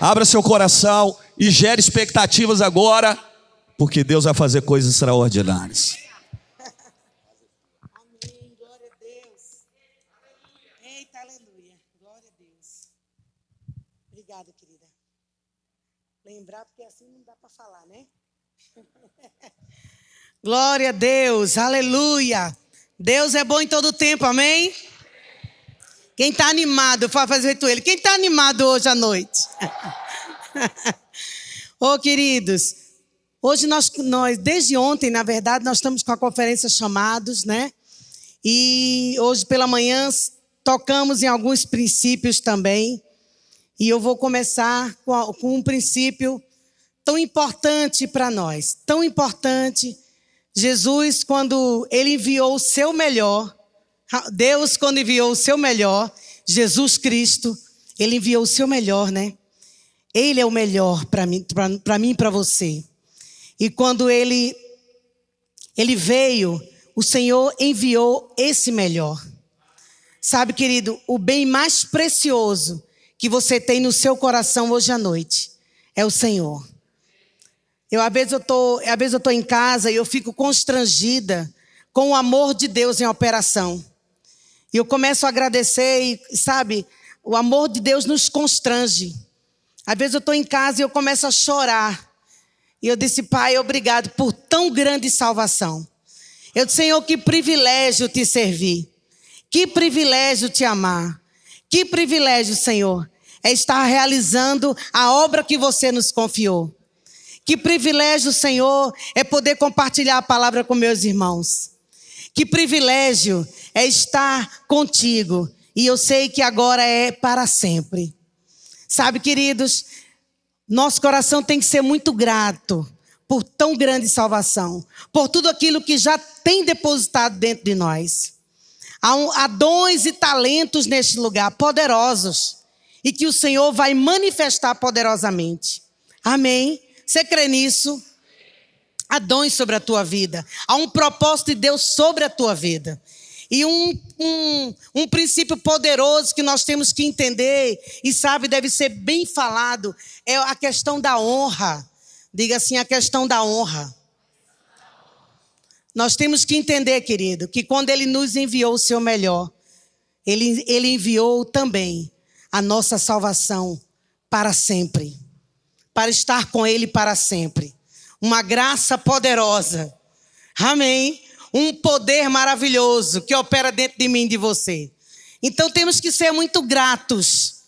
Abra seu coração e gere expectativas agora, porque Deus vai fazer coisas extraordinárias. Amém. Glória a Deus. Eita, aleluia. Glória a Deus. Obrigada, querida. Lembrar, porque assim não dá para falar, né? Glória a Deus. Aleluia. Deus é bom em todo tempo, amém? Quem está animado, faz fazer ele. Quem está animado hoje à noite? Ô, oh, queridos, hoje nós, nós, desde ontem, na verdade, nós estamos com a conferência chamados, né? E hoje pela manhã tocamos em alguns princípios também. E eu vou começar com, com um princípio tão importante para nós, tão importante. Jesus, quando ele enviou o seu melhor, Deus, quando enviou o seu melhor, Jesus Cristo, ele enviou o seu melhor, né? Ele é o melhor para mim, para mim para você. E quando ele ele veio, o Senhor enviou esse melhor. Sabe, querido, o bem mais precioso que você tem no seu coração hoje à noite é o Senhor. Eu às vezes eu tô, às vezes eu tô em casa e eu fico constrangida com o amor de Deus em operação. E eu começo a agradecer e, sabe, o amor de Deus nos constrange. Às vezes eu estou em casa e eu começo a chorar. E eu disse, Pai, obrigado por tão grande salvação. Eu disse, Senhor, que privilégio te servir. Que privilégio te amar. Que privilégio, Senhor, é estar realizando a obra que você nos confiou. Que privilégio, Senhor, é poder compartilhar a palavra com meus irmãos. Que privilégio é estar contigo. E eu sei que agora é para sempre. Sabe, queridos, nosso coração tem que ser muito grato por tão grande salvação, por tudo aquilo que já tem depositado dentro de nós. Há, um, há dons e talentos neste lugar, poderosos, e que o Senhor vai manifestar poderosamente. Amém? Você crê nisso? Dons sobre a tua vida. Há um propósito de Deus sobre a tua vida. E um, um, um princípio poderoso que nós temos que entender, e sabe, deve ser bem falado, é a questão da honra. Diga assim, a questão da honra. Nós temos que entender, querido, que quando Ele nos enviou o seu melhor, Ele, ele enviou também a nossa salvação para sempre. Para estar com Ele para sempre uma graça poderosa. Amém? Um poder maravilhoso que opera dentro de mim e de você. Então temos que ser muito gratos,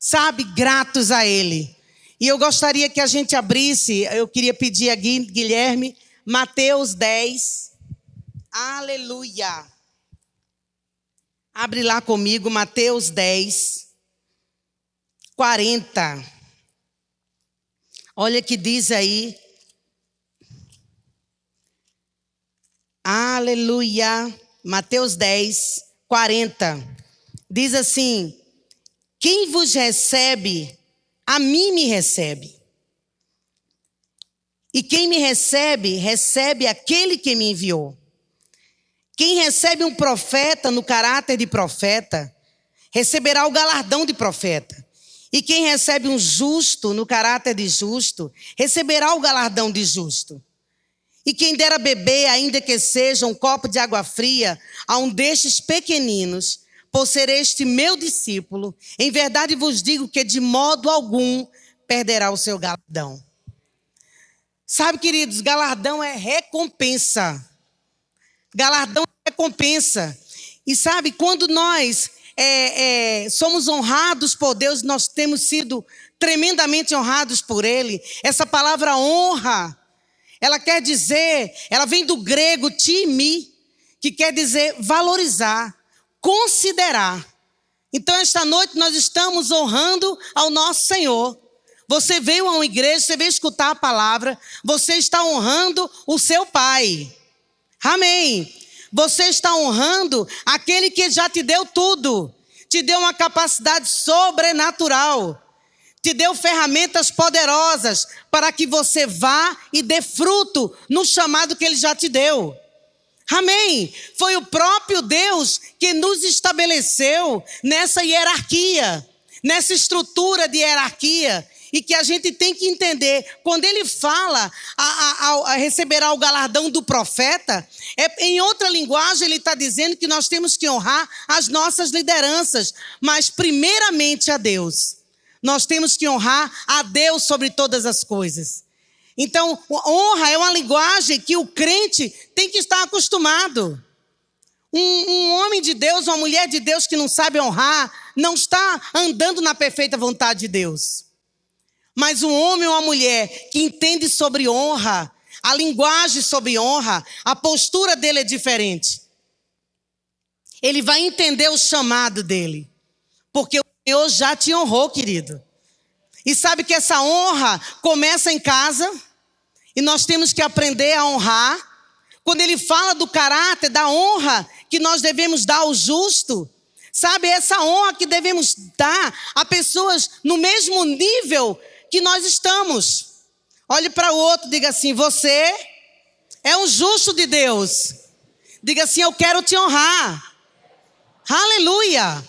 sabe? Gratos a Ele. E eu gostaria que a gente abrisse, eu queria pedir a Guilherme, Mateus 10. Aleluia. Abre lá comigo, Mateus 10, 40. Olha que diz aí Aleluia. Mateus 10, 40. Diz assim: Quem vos recebe, a mim me recebe. E quem me recebe, recebe aquele que me enviou. Quem recebe um profeta no caráter de profeta, receberá o galardão de profeta. E quem recebe um justo no caráter de justo, receberá o galardão de justo. E quem dera beber, ainda que seja um copo de água fria, a um destes pequeninos, por ser este meu discípulo, em verdade vos digo que de modo algum perderá o seu galardão. Sabe, queridos, galardão é recompensa. Galardão é recompensa. E sabe, quando nós é, é, somos honrados por Deus, nós temos sido tremendamente honrados por Ele. Essa palavra honra ela quer dizer, ela vem do grego timi, que quer dizer valorizar, considerar. Então, esta noite nós estamos honrando ao nosso Senhor. Você veio a uma igreja, você veio escutar a palavra, você está honrando o seu Pai. Amém. Você está honrando aquele que já te deu tudo, te deu uma capacidade sobrenatural te deu ferramentas poderosas para que você vá e dê fruto no chamado que ele já te deu. Amém. Foi o próprio Deus que nos estabeleceu nessa hierarquia, nessa estrutura de hierarquia. e que a gente tem que entender. Quando ele fala a, a, a receberá o galardão do profeta, é, em outra linguagem ele está dizendo que nós temos que honrar as nossas lideranças, mas primeiramente a Deus. Nós temos que honrar a Deus sobre todas as coisas. Então, honra é uma linguagem que o crente tem que estar acostumado. Um, um, homem de Deus, uma mulher de Deus que não sabe honrar, não está andando na perfeita vontade de Deus. Mas um homem ou uma mulher que entende sobre honra, a linguagem sobre honra, a postura dele é diferente. Ele vai entender o chamado dele. Porque Senhor já te honrou, querido. E sabe que essa honra começa em casa, e nós temos que aprender a honrar. Quando ele fala do caráter, da honra que nós devemos dar ao justo, sabe, essa honra que devemos dar a pessoas no mesmo nível que nós estamos. Olhe para o outro, diga assim: você é um justo de Deus. Diga assim: eu quero te honrar. Aleluia.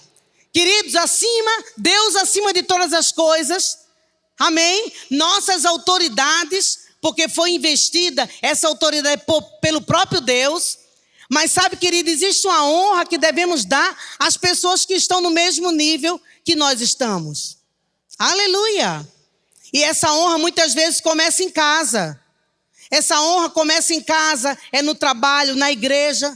Queridos, acima, Deus acima de todas as coisas. Amém? Nossas autoridades, porque foi investida essa autoridade por, pelo próprio Deus. Mas sabe, querido, existe uma honra que devemos dar às pessoas que estão no mesmo nível que nós estamos. Aleluia. E essa honra muitas vezes começa em casa. Essa honra começa em casa, é no trabalho, na igreja.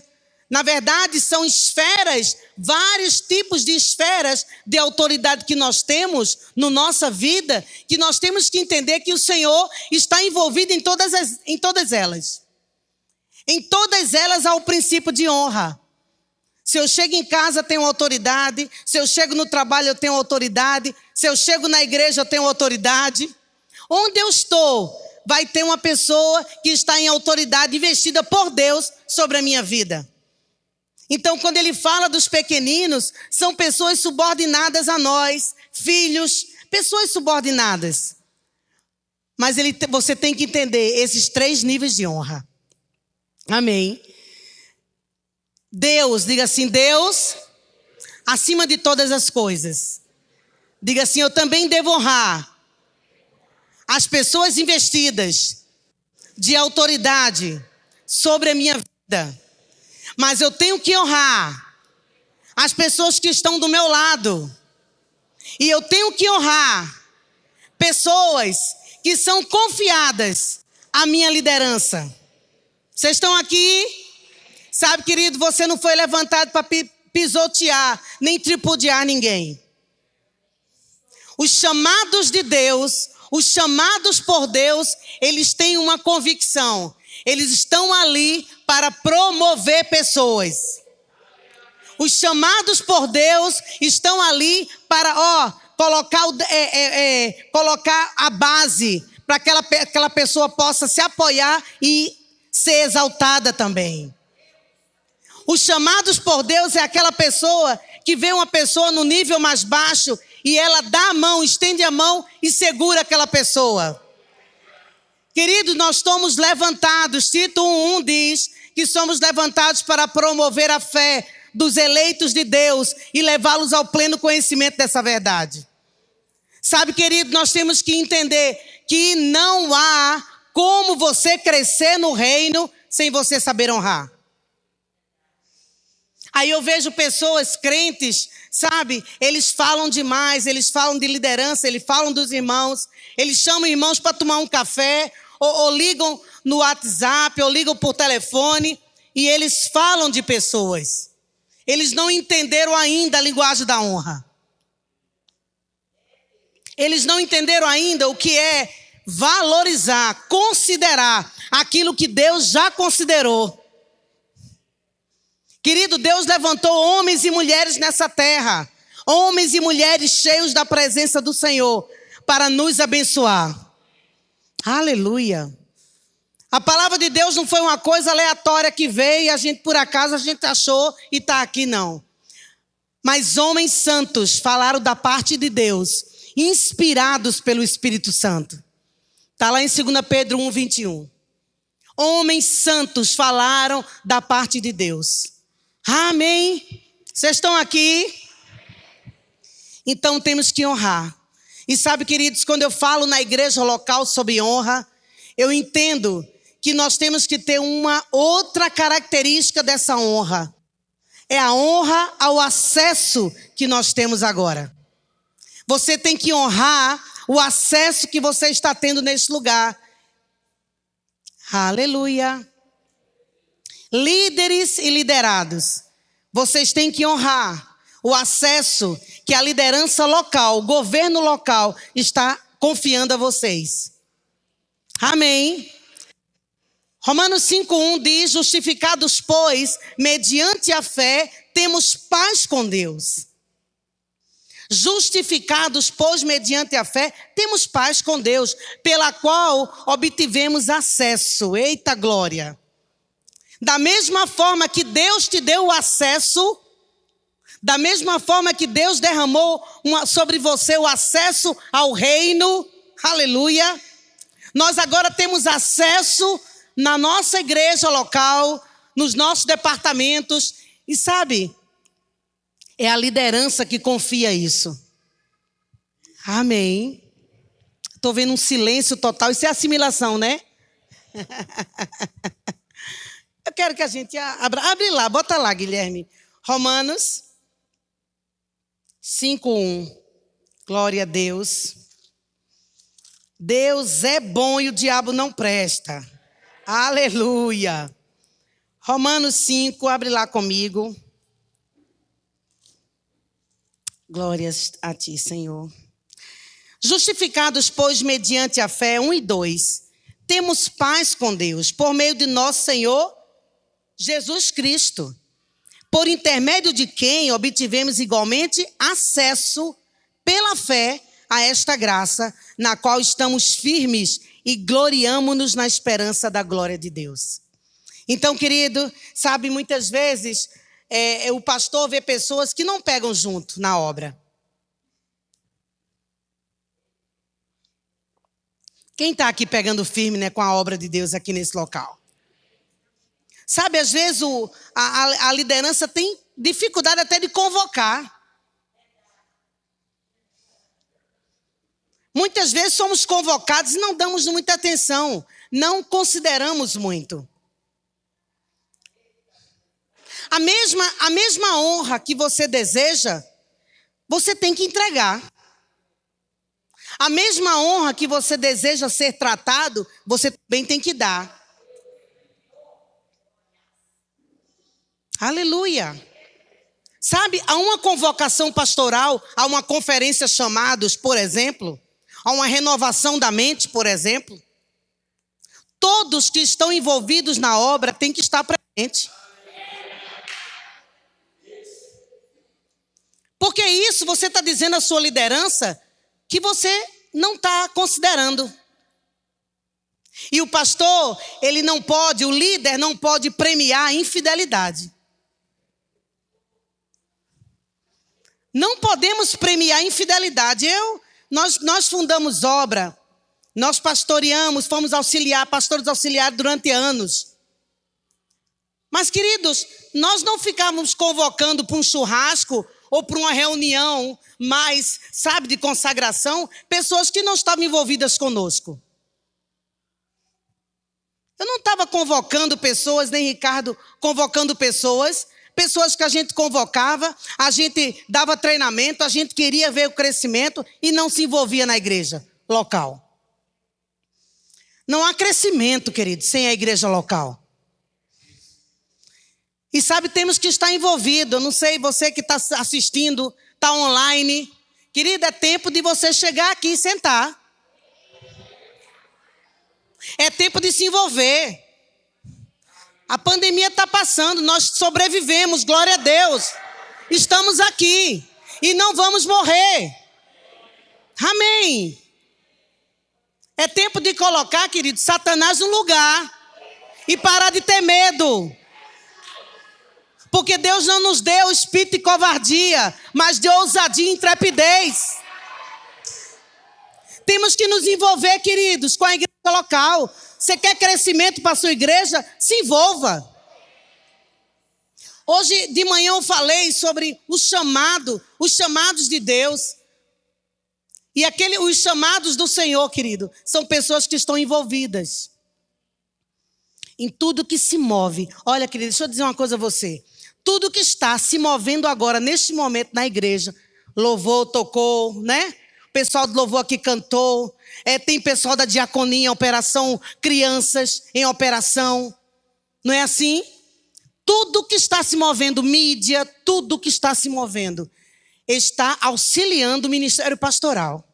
Na verdade, são esferas, vários tipos de esferas de autoridade que nós temos na no nossa vida, que nós temos que entender que o Senhor está envolvido em todas, as, em todas elas. Em todas elas há o princípio de honra. Se eu chego em casa, tenho autoridade. Se eu chego no trabalho, eu tenho autoridade. Se eu chego na igreja, eu tenho autoridade. Onde eu estou, vai ter uma pessoa que está em autoridade investida por Deus sobre a minha vida. Então, quando ele fala dos pequeninos, são pessoas subordinadas a nós, filhos, pessoas subordinadas. Mas ele, você tem que entender esses três níveis de honra. Amém. Deus, diga assim: Deus, acima de todas as coisas. Diga assim: eu também devo honrar as pessoas investidas de autoridade sobre a minha vida. Mas eu tenho que honrar as pessoas que estão do meu lado. E eu tenho que honrar pessoas que são confiadas à minha liderança. Vocês estão aqui? Sabe, querido, você não foi levantado para pisotear, nem tripudiar ninguém. Os chamados de Deus, os chamados por Deus, eles têm uma convicção. Eles estão ali para promover pessoas. Os chamados por Deus estão ali para, ó, colocar, o, é, é, é, colocar a base para que aquela, aquela pessoa possa se apoiar e ser exaltada também. Os chamados por Deus é aquela pessoa que vê uma pessoa no nível mais baixo e ela dá a mão, estende a mão e segura aquela pessoa. Queridos, nós somos levantados, Tito 1 diz que somos levantados para promover a fé dos eleitos de Deus e levá-los ao pleno conhecimento dessa verdade. Sabe, querido, nós temos que entender que não há como você crescer no reino sem você saber honrar. Aí eu vejo pessoas crentes, sabe? Eles falam demais, eles falam de liderança, eles falam dos irmãos, eles chamam irmãos para tomar um café, ou, ou ligam no WhatsApp, ou ligam por telefone, e eles falam de pessoas. Eles não entenderam ainda a linguagem da honra. Eles não entenderam ainda o que é valorizar, considerar aquilo que Deus já considerou. Querido, Deus levantou homens e mulheres nessa terra, homens e mulheres cheios da presença do Senhor, para nos abençoar. Aleluia. A palavra de Deus não foi uma coisa aleatória que veio e a gente, por acaso, a gente achou e está aqui, não. Mas homens santos falaram da parte de Deus, inspirados pelo Espírito Santo. Está lá em 2 Pedro 1, 21. Homens santos falaram da parte de Deus. Amém. Vocês estão aqui? Então temos que honrar. E sabe, queridos, quando eu falo na igreja local sobre honra, eu entendo que nós temos que ter uma outra característica dessa honra. É a honra ao acesso que nós temos agora. Você tem que honrar o acesso que você está tendo nesse lugar. Aleluia. Líderes e liderados, vocês têm que honrar o acesso que a liderança local, o governo local está confiando a vocês. Amém. Romanos 5:1 diz: "Justificados, pois, mediante a fé, temos paz com Deus." Justificados, pois, mediante a fé, temos paz com Deus, pela qual obtivemos acesso. Eita glória! Da mesma forma que Deus te deu o acesso, da mesma forma que Deus derramou uma, sobre você o acesso ao reino, aleluia, nós agora temos acesso na nossa igreja local, nos nossos departamentos, e sabe, é a liderança que confia isso. Amém. Estou vendo um silêncio total. Isso é assimilação, né? Eu quero que a gente abra. Abre lá, bota lá, Guilherme. Romanos 5:1. Glória a Deus. Deus é bom e o diabo não presta. Aleluia. Romanos 5, abre lá comigo. Glórias a ti, Senhor. Justificados, pois, mediante a fé, 1 e 2, temos paz com Deus, por meio de nosso Senhor Jesus Cristo, por intermédio de quem obtivemos igualmente acesso pela fé a esta graça, na qual estamos firmes e gloriamo-nos na esperança da glória de Deus. Então, querido, sabe, muitas vezes é, é, o pastor vê pessoas que não pegam junto na obra. Quem está aqui pegando firme né, com a obra de Deus aqui nesse local? Sabe, às vezes o, a, a liderança tem dificuldade até de convocar. Muitas vezes somos convocados e não damos muita atenção, não consideramos muito. A mesma, a mesma honra que você deseja, você tem que entregar. A mesma honra que você deseja ser tratado, você também tem que dar. Aleluia. Sabe, há uma convocação pastoral, há uma conferência chamados, por exemplo, há uma renovação da mente, por exemplo. Todos que estão envolvidos na obra têm que estar presentes. Porque isso você está dizendo à sua liderança que você não está considerando. E o pastor, ele não pode, o líder não pode premiar a infidelidade. Não podemos premiar infidelidade. Eu, nós, nós fundamos obra, nós pastoreamos, fomos auxiliar, pastores auxiliares durante anos. Mas, queridos, nós não ficávamos convocando para um churrasco ou para uma reunião mais, sabe, de consagração, pessoas que não estavam envolvidas conosco. Eu não estava convocando pessoas, nem Ricardo convocando pessoas, pessoas que a gente convocava, a gente dava treinamento, a gente queria ver o crescimento e não se envolvia na igreja local. Não há crescimento, querido, sem a igreja local. E sabe, temos que estar envolvido. Eu não sei, você que está assistindo, está online. Querida, é tempo de você chegar aqui e sentar. É tempo de se envolver. A pandemia está passando, nós sobrevivemos, glória a Deus. Estamos aqui e não vamos morrer. Amém. É tempo de colocar, querido, Satanás no lugar e parar de ter medo. Porque Deus não nos deu espírito de covardia, mas de ousadia e intrepidez. Temos que nos envolver, queridos, com a igreja local. Você quer crescimento para a sua igreja? Se envolva. Hoje de manhã eu falei sobre o chamado, os chamados de Deus. E aquele, os chamados do Senhor, querido, são pessoas que estão envolvidas em tudo que se move. Olha, querido, deixa eu dizer uma coisa a você. Tudo que está se movendo agora, neste momento, na igreja, louvou, tocou, né? Pessoal do louvor aqui cantou. É, tem pessoal da diaconia em operação, crianças em operação. Não é assim? Tudo que está se movendo, mídia, tudo que está se movendo, está auxiliando o ministério pastoral.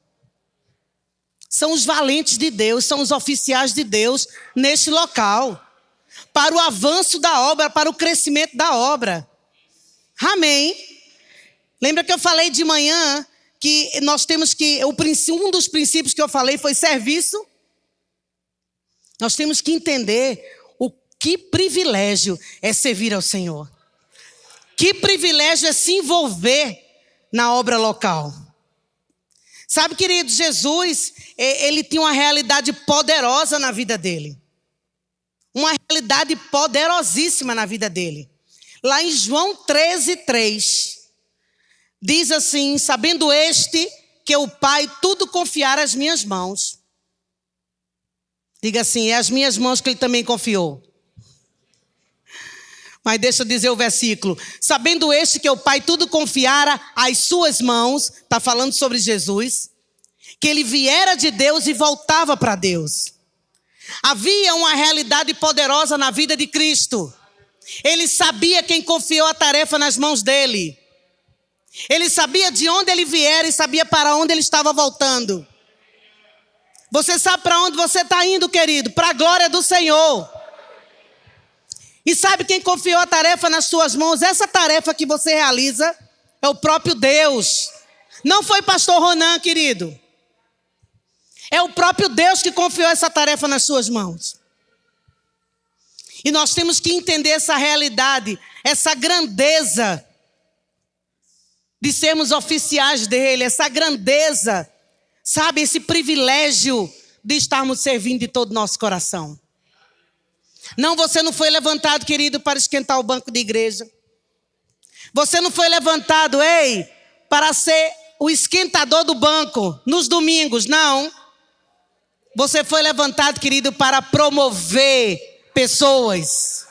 São os valentes de Deus, são os oficiais de Deus neste local. Para o avanço da obra, para o crescimento da obra. Amém. Lembra que eu falei de manhã que nós temos que. Um dos princípios que eu falei foi serviço. Nós temos que entender o que privilégio é servir ao Senhor. Que privilégio é se envolver na obra local. Sabe, querido, Jesus, ele tinha uma realidade poderosa na vida dele. Uma realidade poderosíssima na vida dele. Lá em João 13, 3, diz assim: Sabendo este que o Pai tudo confiara às minhas mãos. Diga assim: é as minhas mãos que ele também confiou. Mas deixa eu dizer o versículo. Sabendo este que o Pai tudo confiara às suas mãos, está falando sobre Jesus, que ele viera de Deus e voltava para Deus. Havia uma realidade poderosa na vida de Cristo. Ele sabia quem confiou a tarefa nas mãos dele. Ele sabia de onde ele viera e sabia para onde ele estava voltando. Você sabe para onde você está indo, querido? Para a glória do Senhor. E sabe quem confiou a tarefa nas suas mãos? Essa tarefa que você realiza é o próprio Deus. Não foi pastor Ronan, querido. É o próprio Deus que confiou essa tarefa nas suas mãos. E nós temos que entender essa realidade, essa grandeza de sermos oficiais dele, essa grandeza, sabe, esse privilégio de estarmos servindo de todo o nosso coração. Não, você não foi levantado, querido, para esquentar o banco de igreja. Você não foi levantado, ei, para ser o esquentador do banco nos domingos, não. Você foi levantado, querido, para promover pessoas.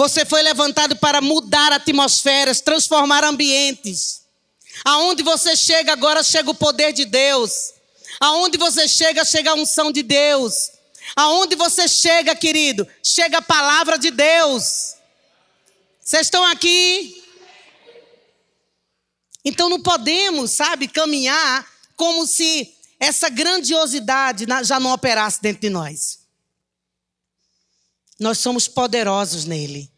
Você foi levantado para mudar atmosferas, transformar ambientes. Aonde você chega agora, chega o poder de Deus. Aonde você chega, chega a unção de Deus. Aonde você chega, querido, chega a palavra de Deus. Vocês estão aqui? Então não podemos, sabe, caminhar como se essa grandiosidade já não operasse dentro de nós. Nós somos poderosos nele.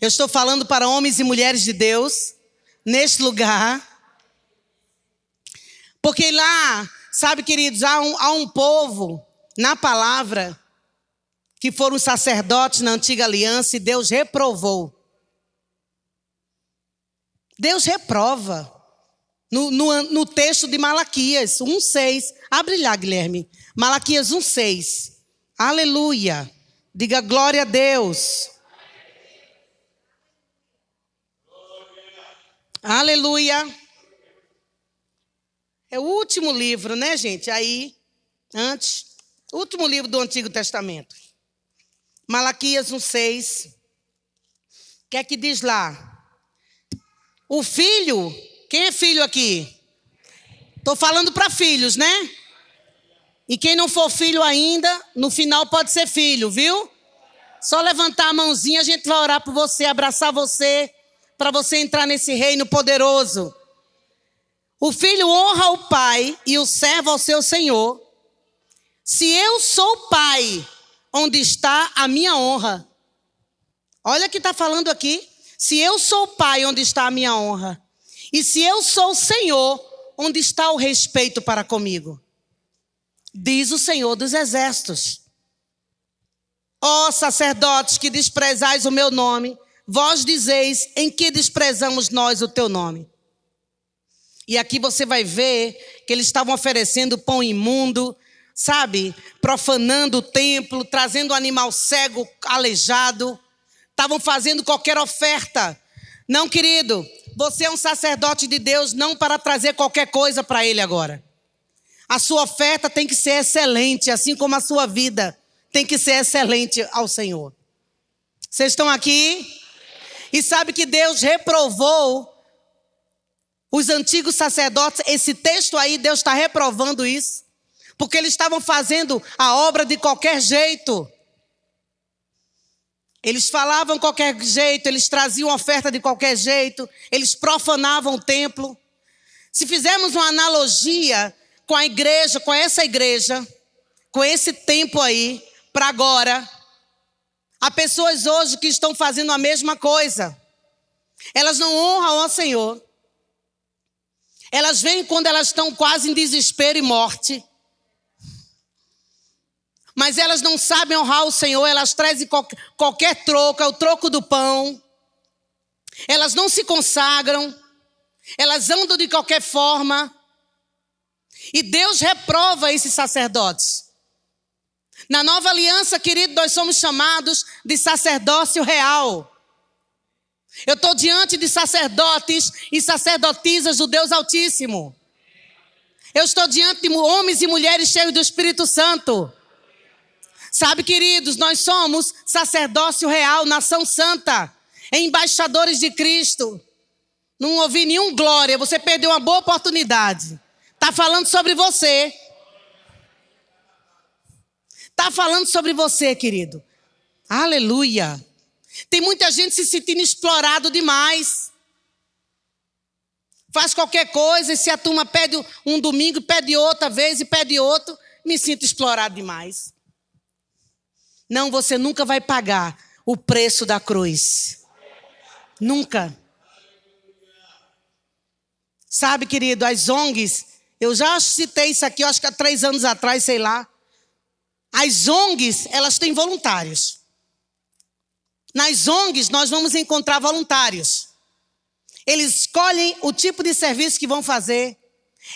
Eu estou falando para homens e mulheres de Deus, neste lugar. Porque lá, sabe, queridos, há um, há um povo na palavra que foram sacerdotes na antiga aliança e Deus reprovou. Deus reprova. No, no, no texto de Malaquias 1,6. Abre lá, Guilherme. Malaquias 1,6. Aleluia. Diga glória a Deus. Aleluia. É o último livro, né, gente? Aí, antes, último livro do Antigo Testamento. Malaquias 1,6. O que é que diz lá? O filho, quem é filho aqui? Estou falando para filhos, né? E quem não for filho ainda, no final pode ser filho, viu? Só levantar a mãozinha, a gente vai orar por você, abraçar você, para você entrar nesse reino poderoso. O filho honra o pai e o servo ao seu senhor. Se eu sou pai, onde está a minha honra? Olha que está falando aqui. Se eu sou pai, onde está a minha honra? E se eu sou Senhor, onde está o respeito para comigo? Diz o Senhor dos Exércitos. Ó oh, sacerdotes que desprezais o meu nome, vós dizeis em que desprezamos nós o teu nome. E aqui você vai ver que eles estavam oferecendo pão imundo, sabe? Profanando o templo, trazendo animal cego, aleijado. Estavam fazendo qualquer oferta. Não, querido, você é um sacerdote de Deus não para trazer qualquer coisa para ele agora. A sua oferta tem que ser excelente, assim como a sua vida tem que ser excelente ao Senhor. Vocês estão aqui? E sabe que Deus reprovou os antigos sacerdotes, esse texto aí, Deus está reprovando isso, porque eles estavam fazendo a obra de qualquer jeito. Eles falavam qualquer jeito, eles traziam oferta de qualquer jeito, eles profanavam o templo. Se fizermos uma analogia com a igreja, com essa igreja, com esse tempo aí, para agora, há pessoas hoje que estão fazendo a mesma coisa. Elas não honram ao Senhor. Elas vêm quando elas estão quase em desespero e morte. Mas elas não sabem honrar o Senhor, elas trazem qualquer, troco, é o troco do pão. Elas não se consagram, elas andam de qualquer forma. E Deus reprova esses sacerdotes. Na nova aliança, querido, nós somos chamados de sacerdócio real. Eu estou diante de sacerdotes e sacerdotisas do Deus Altíssimo. Eu estou diante de homens e mulheres cheios do Espírito Santo. Sabe, queridos, nós somos sacerdócio real, nação santa, embaixadores de Cristo. Não ouvi nenhum glória, você perdeu uma boa oportunidade. Está falando sobre você. Está falando sobre você, querido. Aleluia. Tem muita gente se sentindo explorado demais. Faz qualquer coisa e se a turma pede um domingo, pede outra vez e pede outro, me sinto explorado demais. Não, você nunca vai pagar o preço da cruz. Nunca. Sabe, querido, as ONGs, eu já citei isso aqui, acho que há três anos atrás, sei lá. As ONGs, elas têm voluntários. Nas ONGs, nós vamos encontrar voluntários. Eles escolhem o tipo de serviço que vão fazer,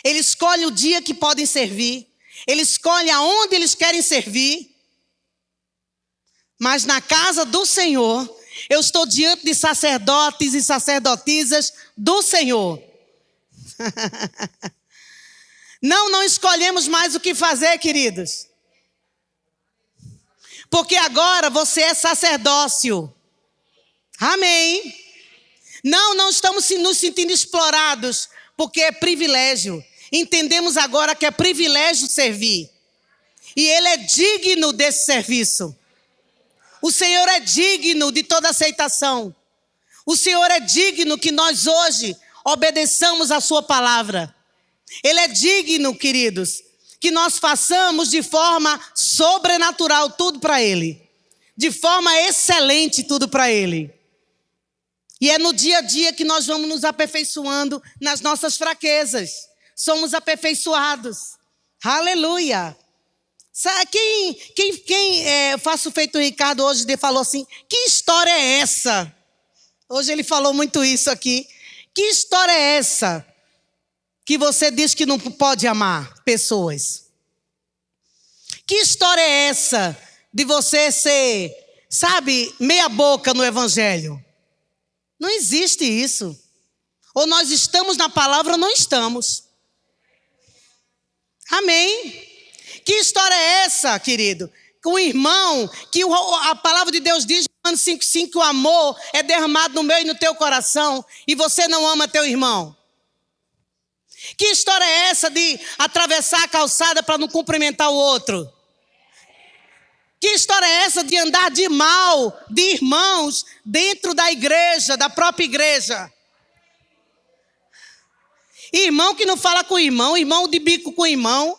eles escolhem o dia que podem servir, eles escolhem aonde eles querem servir. Mas na casa do Senhor, eu estou diante de sacerdotes e sacerdotisas do Senhor. não, não escolhemos mais o que fazer, queridos. Porque agora você é sacerdócio. Amém. Não, não estamos nos sentindo explorados, porque é privilégio. Entendemos agora que é privilégio servir. E Ele é digno desse serviço. O Senhor é digno de toda aceitação. O Senhor é digno que nós hoje obedeçamos a Sua palavra. Ele é digno, queridos, que nós façamos de forma sobrenatural tudo para Ele, de forma excelente tudo para Ele. E é no dia a dia que nós vamos nos aperfeiçoando nas nossas fraquezas. Somos aperfeiçoados. Aleluia. Quem, quem, quem é, faço feito o Ricardo hoje falou assim: que história é essa? Hoje ele falou muito isso aqui. Que história é essa? Que você diz que não pode amar pessoas. Que história é essa de você ser, sabe, meia boca no evangelho? Não existe isso. Ou nós estamos na palavra ou não estamos. Amém. Que história é essa, querido? Com o irmão, que a palavra de Deus diz, João 5,5, que o amor é derramado no meu e no teu coração, e você não ama teu irmão. Que história é essa de atravessar a calçada para não cumprimentar o outro? Que história é essa de andar de mal de irmãos dentro da igreja, da própria igreja? Irmão que não fala com irmão, irmão de bico com irmão,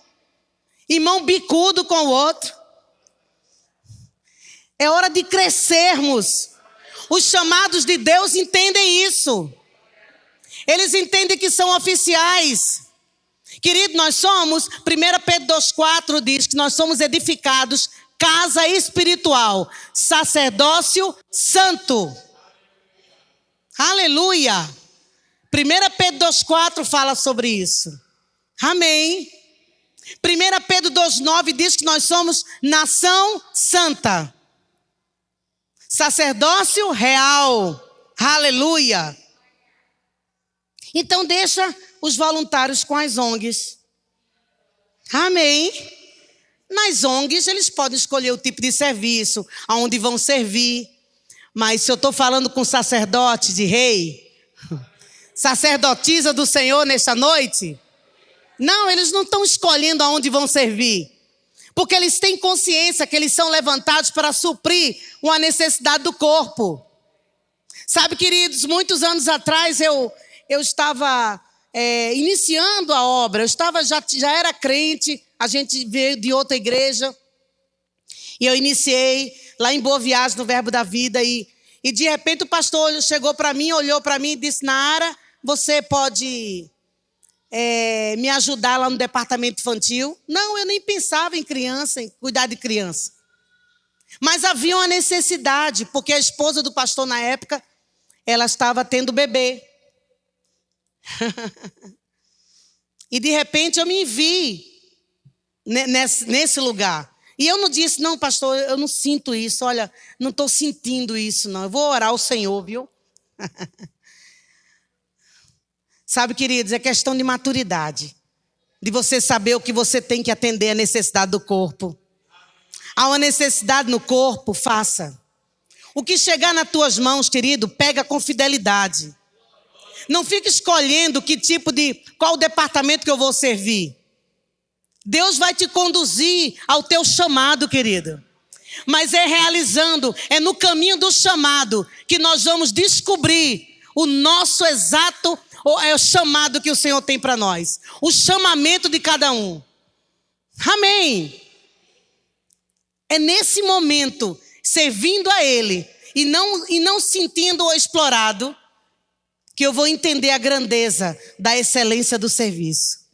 irmão bicudo com o outro. É hora de crescermos. Os chamados de Deus entendem isso. Eles entendem que são oficiais. Querido, nós somos, 1 Pedro 2,4 diz que nós somos edificados casa espiritual, sacerdócio santo. Aleluia. 1 Pedro 2,4 fala sobre isso. Amém. 1 Pedro 2,9 diz que nós somos nação santa, sacerdócio real. Aleluia. Então, deixa os voluntários com as ONGs. Amém. Nas ONGs, eles podem escolher o tipo de serviço, aonde vão servir. Mas se eu estou falando com sacerdote de rei, sacerdotisa do Senhor nesta noite, não, eles não estão escolhendo aonde vão servir. Porque eles têm consciência que eles são levantados para suprir uma necessidade do corpo. Sabe, queridos, muitos anos atrás eu, eu estava é, iniciando a obra, eu estava já, já era crente, a gente veio de outra igreja. E eu iniciei lá em Boa Viagem, no Verbo da Vida, e, e de repente o pastor chegou para mim, olhou para mim e disse: Nara, você pode é, me ajudar lá no departamento infantil? Não, eu nem pensava em criança, em cuidar de criança. Mas havia uma necessidade, porque a esposa do pastor na época, ela estava tendo bebê. e de repente eu me vi nesse, nesse lugar. E eu não disse, não, pastor, eu não sinto isso, olha, não estou sentindo isso, não. Eu vou orar ao Senhor, viu? Sabe, queridos, é questão de maturidade. De você saber o que você tem que atender a necessidade do corpo. Há uma necessidade no corpo, faça. O que chegar nas tuas mãos, querido, pega com fidelidade. Não fique escolhendo que tipo de, qual departamento que eu vou servir. Deus vai te conduzir ao teu chamado, querido. Mas é realizando, é no caminho do chamado que nós vamos descobrir o nosso exato é o chamado que o Senhor tem para nós. O chamamento de cada um. Amém. É nesse momento, servindo a Ele e não, e não sentindo-o explorado, que eu vou entender a grandeza da excelência do serviço.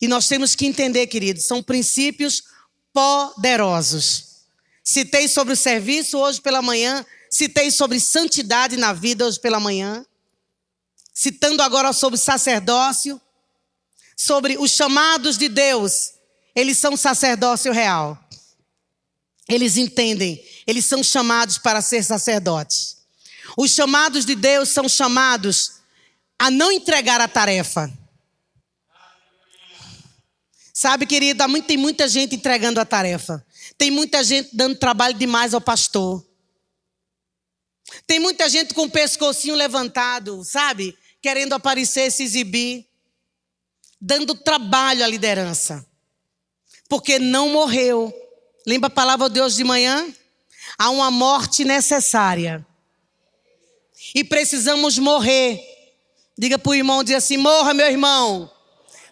E nós temos que entender, queridos, são princípios poderosos. Citei sobre o serviço hoje pela manhã, citei sobre santidade na vida hoje pela manhã, citando agora sobre sacerdócio, sobre os chamados de Deus, eles são sacerdócio real. Eles entendem, eles são chamados para ser sacerdotes. Os chamados de Deus são chamados a não entregar a tarefa. Sabe, querido, tem muita gente entregando a tarefa. Tem muita gente dando trabalho demais ao pastor. Tem muita gente com o pescocinho levantado, sabe? Querendo aparecer, se exibir. Dando trabalho à liderança. Porque não morreu. Lembra a palavra de Deus de manhã? Há uma morte necessária e precisamos morrer. Diga para o irmão, diga assim: morra, meu irmão.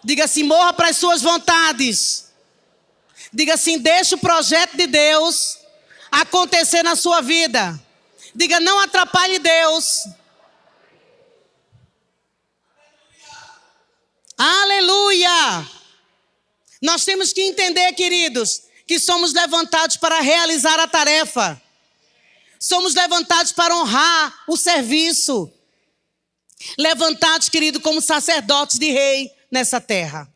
Diga assim: morra para as suas vontades. Diga assim: deixa o projeto de Deus acontecer na sua vida. Diga: não atrapalhe Deus. Aleluia! Nós temos que entender, queridos, que somos levantados para realizar a tarefa. Somos levantados para honrar o serviço. Levantados, querido, como sacerdotes de rei nessa terra.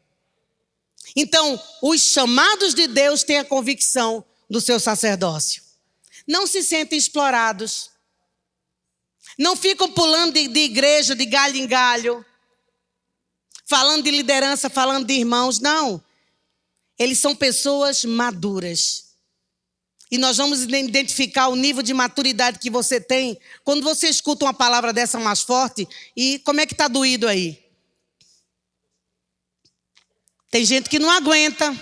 Então, os chamados de Deus têm a convicção do seu sacerdócio. Não se sentem explorados. Não ficam pulando de, de igreja, de galho em galho. Falando de liderança, falando de irmãos. Não. Eles são pessoas maduras e nós vamos identificar o nível de maturidade que você tem quando você escuta uma palavra dessa mais forte e como é que está doído aí? Tem gente que não aguenta.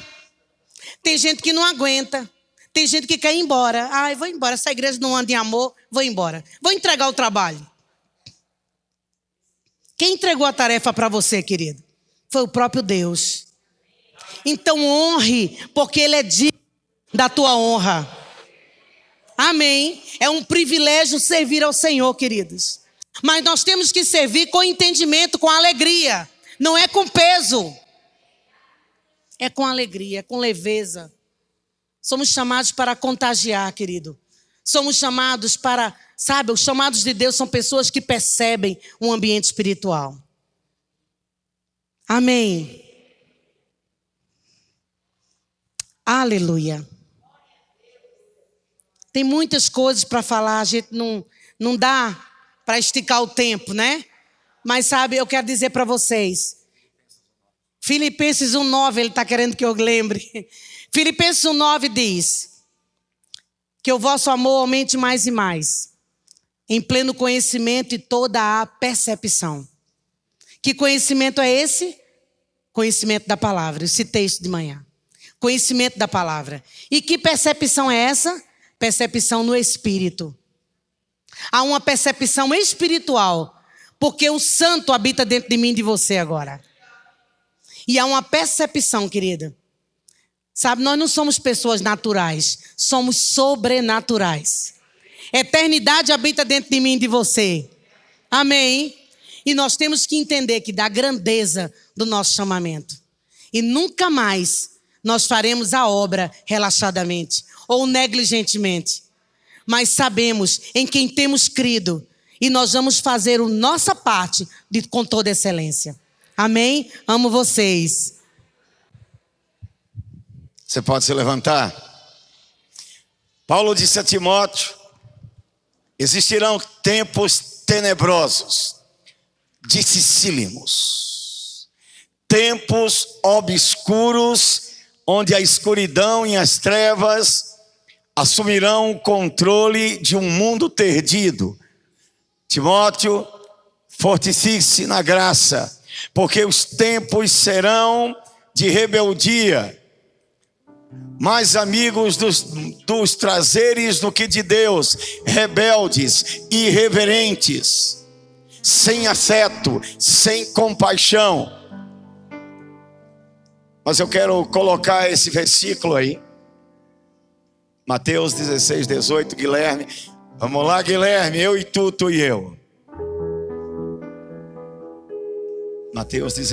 Tem gente que não aguenta. Tem gente que quer ir embora. Ai, vou embora. Essa igreja não anda em amor, vou embora. Vou entregar o trabalho. Quem entregou a tarefa para você, querido? Foi o próprio Deus. Então honre, porque Ele é digno da tua honra. Amém. É um privilégio servir ao Senhor, queridos. Mas nós temos que servir com entendimento, com alegria. Não é com peso. É com alegria, é com leveza. Somos chamados para contagiar, querido. Somos chamados para, sabe, os chamados de Deus são pessoas que percebem um ambiente espiritual. Amém. Aleluia. Tem muitas coisas para falar, a gente não, não dá para esticar o tempo, né? Mas sabe, eu quero dizer para vocês: Filipenses 1,9, ele está querendo que eu lembre. Filipenses 1,9 diz: Que o vosso amor aumente mais e mais, em pleno conhecimento e toda a percepção. Que conhecimento é esse? Conhecimento da palavra. Esse texto de manhã. Conhecimento da palavra. E que percepção é essa? Percepção no espírito. Há uma percepção espiritual, porque o santo habita dentro de mim e de você agora. E há uma percepção, querida. Sabe, nós não somos pessoas naturais, somos sobrenaturais. Eternidade habita dentro de mim e de você. Amém? E nós temos que entender que da grandeza do nosso chamamento. E nunca mais nós faremos a obra relaxadamente ou negligentemente. Mas sabemos em quem temos crido e nós vamos fazer a nossa parte de, com toda excelência. Amém? Amo vocês. Você pode se levantar? Paulo disse a Timóteo: existirão tempos tenebrosos, dificílimos, tempos obscuros, onde a escuridão e as trevas assumirão o controle de um mundo perdido. Timóteo, fortifique-se na graça, porque os tempos serão de rebeldia, mais amigos dos, dos trazeres do que de Deus, rebeldes, irreverentes, sem afeto, sem compaixão. Mas eu quero colocar esse versículo aí. Mateus 16, 18, Guilherme. Vamos lá, Guilherme, eu e tu, tu e eu. Mateus 16.